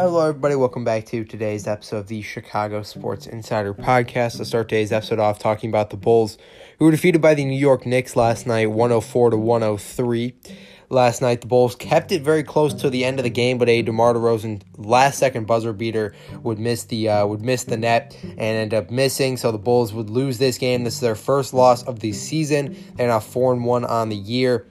Hello, everybody. Welcome back to today's episode of the Chicago Sports Insider Podcast. To start today's episode off talking about the Bulls, who were defeated by the New York Knicks last night, 104 to 103. Last night, the Bulls kept it very close to the end of the game, but a DeMar DeRozan last-second buzzer beater would miss the uh, would miss the net and end up missing. So the Bulls would lose this game. This is their first loss of the season. They're now four and one on the year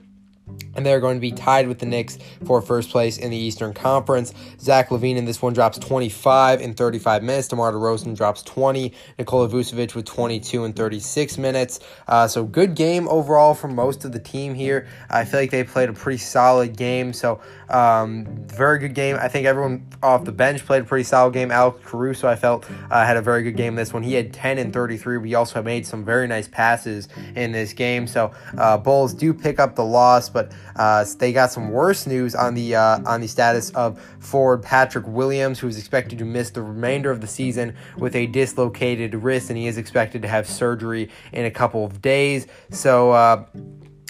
and they're going to be tied with the Knicks for first place in the Eastern Conference. Zach LaVine in this one drops 25 in 35 minutes. DeMar DeRozan drops 20. Nikola Vucevic with 22 in 36 minutes. Uh, so good game overall from most of the team here. I feel like they played a pretty solid game. So um, very good game. I think everyone off the bench played a pretty solid game. Alex Caruso, I felt, uh, had a very good game this one. He had 10 and 33. We also made some very nice passes in this game. So uh, Bulls do pick up the loss, but uh, they got some worse news on the uh, on the status of forward Patrick Williams, who is expected to miss the remainder of the season with a dislocated wrist, and he is expected to have surgery in a couple of days. So.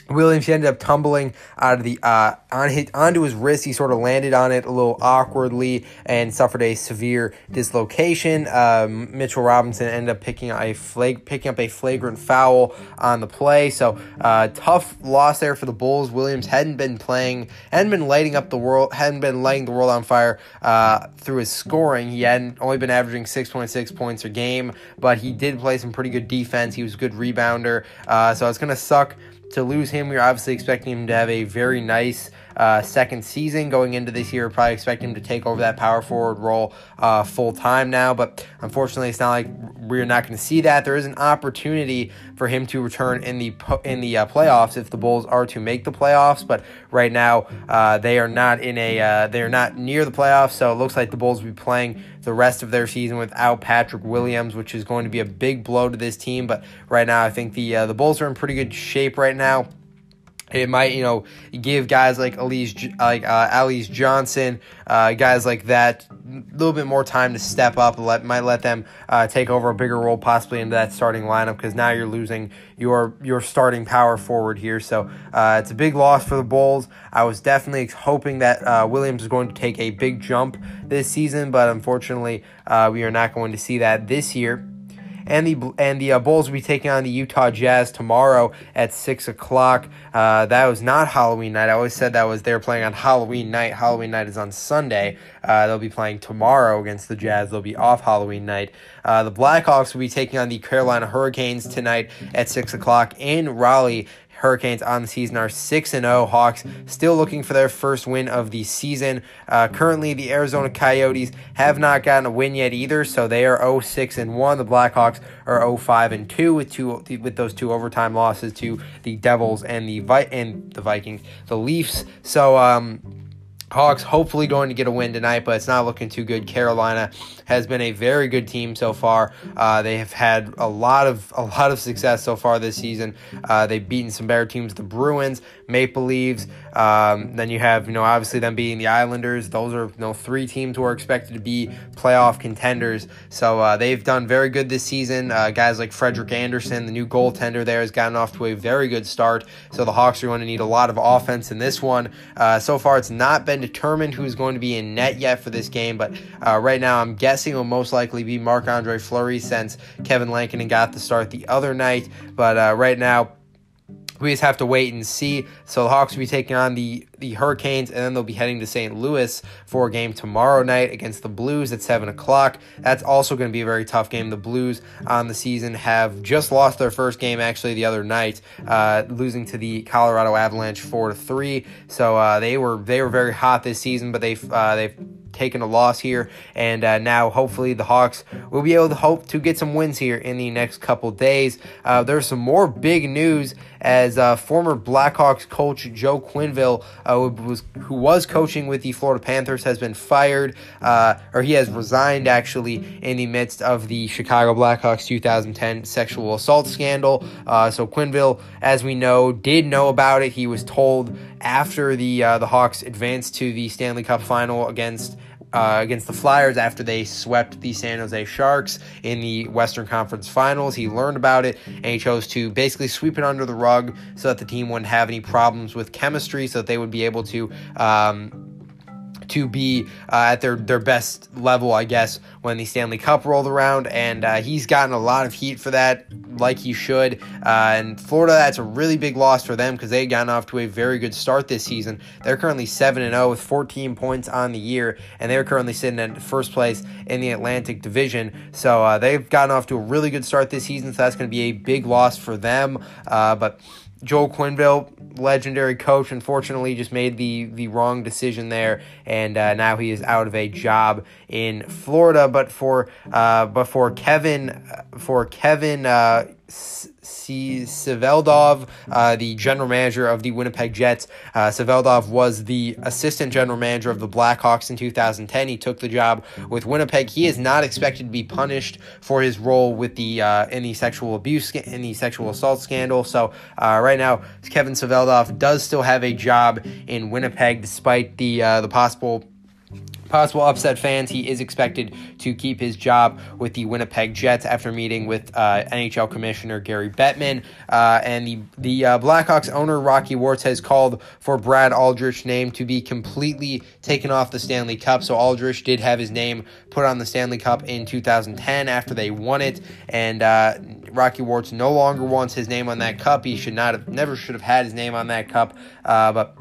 Williams he ended up tumbling out of the uh, on his, onto his wrist. He sort of landed on it a little awkwardly and suffered a severe dislocation. Um, Mitchell Robinson ended up picking a flag, picking up a flagrant foul on the play. So uh, tough loss there for the Bulls. Williams hadn't been playing, hadn't been lighting up the world, hadn't been lighting the world on fire uh, through his scoring. He hadn't only been averaging six point six points a game, but he did play some pretty good defense. He was a good rebounder. Uh, so it's gonna suck to lose him, we are obviously expecting him to have a very nice uh, second season going into this year. Probably expect him to take over that power forward role uh, full time now, but unfortunately, it's not like we're not going to see that. There is an opportunity for him to return in the in the uh, playoffs if the Bulls are to make the playoffs. But right now, uh, they are not in a uh, they are not near the playoffs. So it looks like the Bulls will be playing the rest of their season without Patrick Williams, which is going to be a big blow to this team. But right now, I think the the Bulls are in pretty good shape right now. It might, you know, give guys like Alize, like uh, Alize Johnson, uh, guys like that, a little bit more time to step up. Let might let them uh, take over a bigger role, possibly into that starting lineup, because now you're losing your your starting power forward here. So uh, it's a big loss for the Bulls. I was definitely hoping that uh, Williams is going to take a big jump this season, but unfortunately, uh, we are not going to see that this year and the and the uh, Bulls will be taking on the Utah Jazz tomorrow at six o'clock. Uh, that was not Halloween night. I always said that was they were playing on Halloween night. Halloween night is on Sunday. Uh, they'll be playing tomorrow against the Jazz. They'll be off Halloween night. Uh, the Blackhawks will be taking on the Carolina Hurricanes tonight at six o'clock in Raleigh. Hurricanes on the season are 6 and 0. Hawks still looking for their first win of the season. Uh, currently, the Arizona Coyotes have not gotten a win yet either, so they are 0 6 and 1. The Blackhawks are 0 5 and 2 with two with those two overtime losses to the Devils and the Vi- and the Vikings, the Leafs. So um Hawks hopefully going to get a win tonight, but it's not looking too good. Carolina has been a very good team so far. Uh, they have had a lot of a lot of success so far this season. Uh, they've beaten some better teams, the Bruins, Maple Leafs. Um, then you have you know obviously them being the Islanders. Those are you know three teams who are expected to be playoff contenders. So uh, they've done very good this season. Uh, guys like Frederik Andersen, the new goaltender there, has gotten off to a very good start. So the Hawks are going to need a lot of offense in this one. Uh, so far, it's not been been determined who's going to be in net yet for this game, but uh, right now I'm guessing it will most likely be Marc Andre Fleury since Kevin Lankinen got the start the other night. But uh, right now, we just have to wait and see. So the Hawks will be taking on the, the Hurricanes, and then they'll be heading to St. Louis for a game tomorrow night against the Blues at 7 o'clock. That's also going to be a very tough game. The Blues on the season have just lost their first game actually the other night, uh, losing to the Colorado Avalanche 4 to 3. So uh, they were they were very hot this season, but they've uh, they've taken a loss here, and uh, now hopefully the Hawks will be able to hope to get some wins here in the next couple days. Uh, there's some more big news as uh, former Blackhawks coach Joe Quenneville, uh, was, who was coaching with the Florida Panthers, has been fired, uh, or he has resigned actually in the midst of the Chicago Blackhawks 2010 sexual assault scandal. Uh, so Quenneville, as we know, did know about it. He was told after the the Hawks advanced to the Stanley Cup final against uh, against the Flyers after they swept the San Jose Sharks in the Western Conference Finals. He learned about it and he chose to basically sweep it under the rug so that the team wouldn't have any problems with chemistry, so that they would be able to. Um, to be uh, at their, their best level, I guess, when the Stanley Cup rolled around. And uh, he's gotten a lot of heat for that, like he should. Uh, and Florida, that's a really big loss for them because they had gotten off to a very good start this season. They're currently 7 0 with 14 points on the year, and they're currently sitting in first place in the Atlantic Division. So uh, they've gotten off to a really good start this season, so that's going to be a big loss for them. Uh, but Joel Quenneville, legendary coach, unfortunately just made the the wrong decision there, and uh, now he is out of a job in Florida. But for uh, but for Kevin uh, for Kevin. Uh, C. Cheveldayoff, uh, the general manager of the Winnipeg Jets. Uh, Cheveldayoff was the assistant general manager of the Blackhawks in 2010. He took the job with Winnipeg. He is not expected to be punished for his role with the uh, in the sexual abuse in the sexual assault scandal. So uh, right now, Kevin Cheveldayoff does still have a job in Winnipeg despite the uh, the possible possible upset fans, he is expected to keep his job with the Winnipeg Jets after meeting with uh, NHL Commissioner Gary Bettman. Uh, and the, the uh, Blackhawks owner, Rocky Wirtz, has called for Brad Aldrich's name to be completely taken off the Stanley Cup. So Aldrich did have his name put on the Stanley Cup in 2010 after they won it. And uh, Rocky Wirtz no longer wants his name on that cup. He should not have, never should have had his name on that cup. Uh, but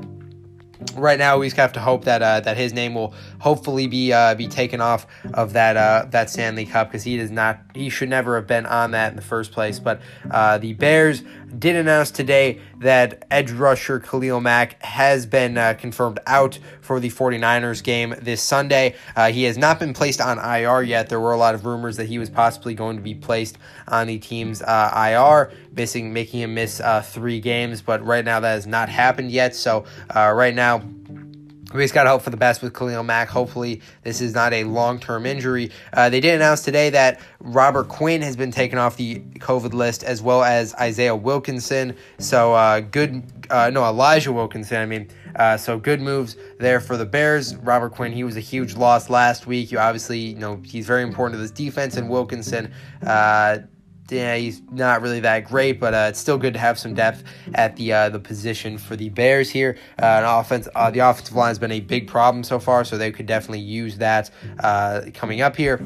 right now we just have to hope that uh, that his name will hopefully be uh, be taken off of that uh, that Stanley Cup because he does not he should never have been on that in the first place. But uh, the Bears did announce today that edge rusher Khalil Mack has been uh, confirmed out for the 49ers game this Sunday. Uh, he has not been placed on IR yet. There were a lot of rumors that he was possibly going to be placed on the team's IR, missing making him miss three games. But right now that has not happened yet. So right now we just got to hope for the best with Khalil Mack. Hopefully, this is not a long term injury. Uh, they did announce today that Robert Quinn has been taken off the COVID list, as well as Isaiah Wilkinson. So, uh, good, uh, no, Elijah Wilkinson, I mean. Uh, so, good moves there for the Bears. Robert Quinn, he was a huge loss last week. You obviously, you know, he's very important to this defense, and Wilkinson, uh, yeah, he's not really that great, but uh, it's still good to have some depth at the uh, the position for the Bears here. Uh, an offense, uh, the offensive line has been a big problem so far, so they could definitely use that uh, coming up here.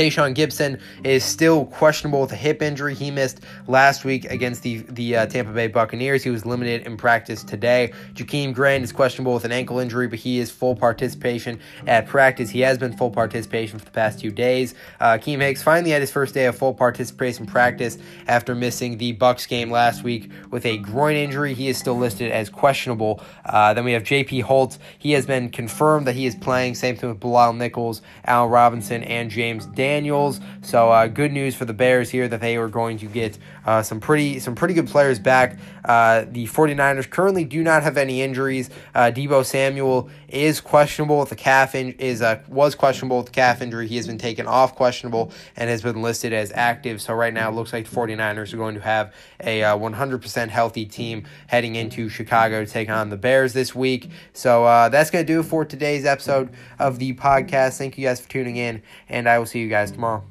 Tashaun Gipson is still questionable with a hip injury. He missed last week against the the uh, Tampa Bay Buccaneers. He was limited in practice today. Jakeem Grant is questionable with an ankle injury, but he is full participation at practice. He has been full participation for the past two days. Uh, Akiem Hicks finally had his first day of full participation practice after missing the Bucks game last week with a groin injury. He is still listed as questionable. Uh, then we have J.P. Holtz. He has been confirmed that he is playing. Same thing with Bilal Nichols, Al Robinson, and James. Daniels. So uh, good news for the Bears here that they are going to get uh, some pretty some pretty good players back. Uh, the 49ers currently do not have any injuries. Uh, Deebo Samuel is questionable with the calf in- is uh, was questionable with calf injury. He has been taken off questionable and has been listed as active. So right now it looks like the 49ers are going to have a 100% uh, healthy team heading into Chicago to take on the Bears this week. So that's going to do it for today's episode of the podcast. Thank you guys for tuning in, and I will see you guys tomorrow.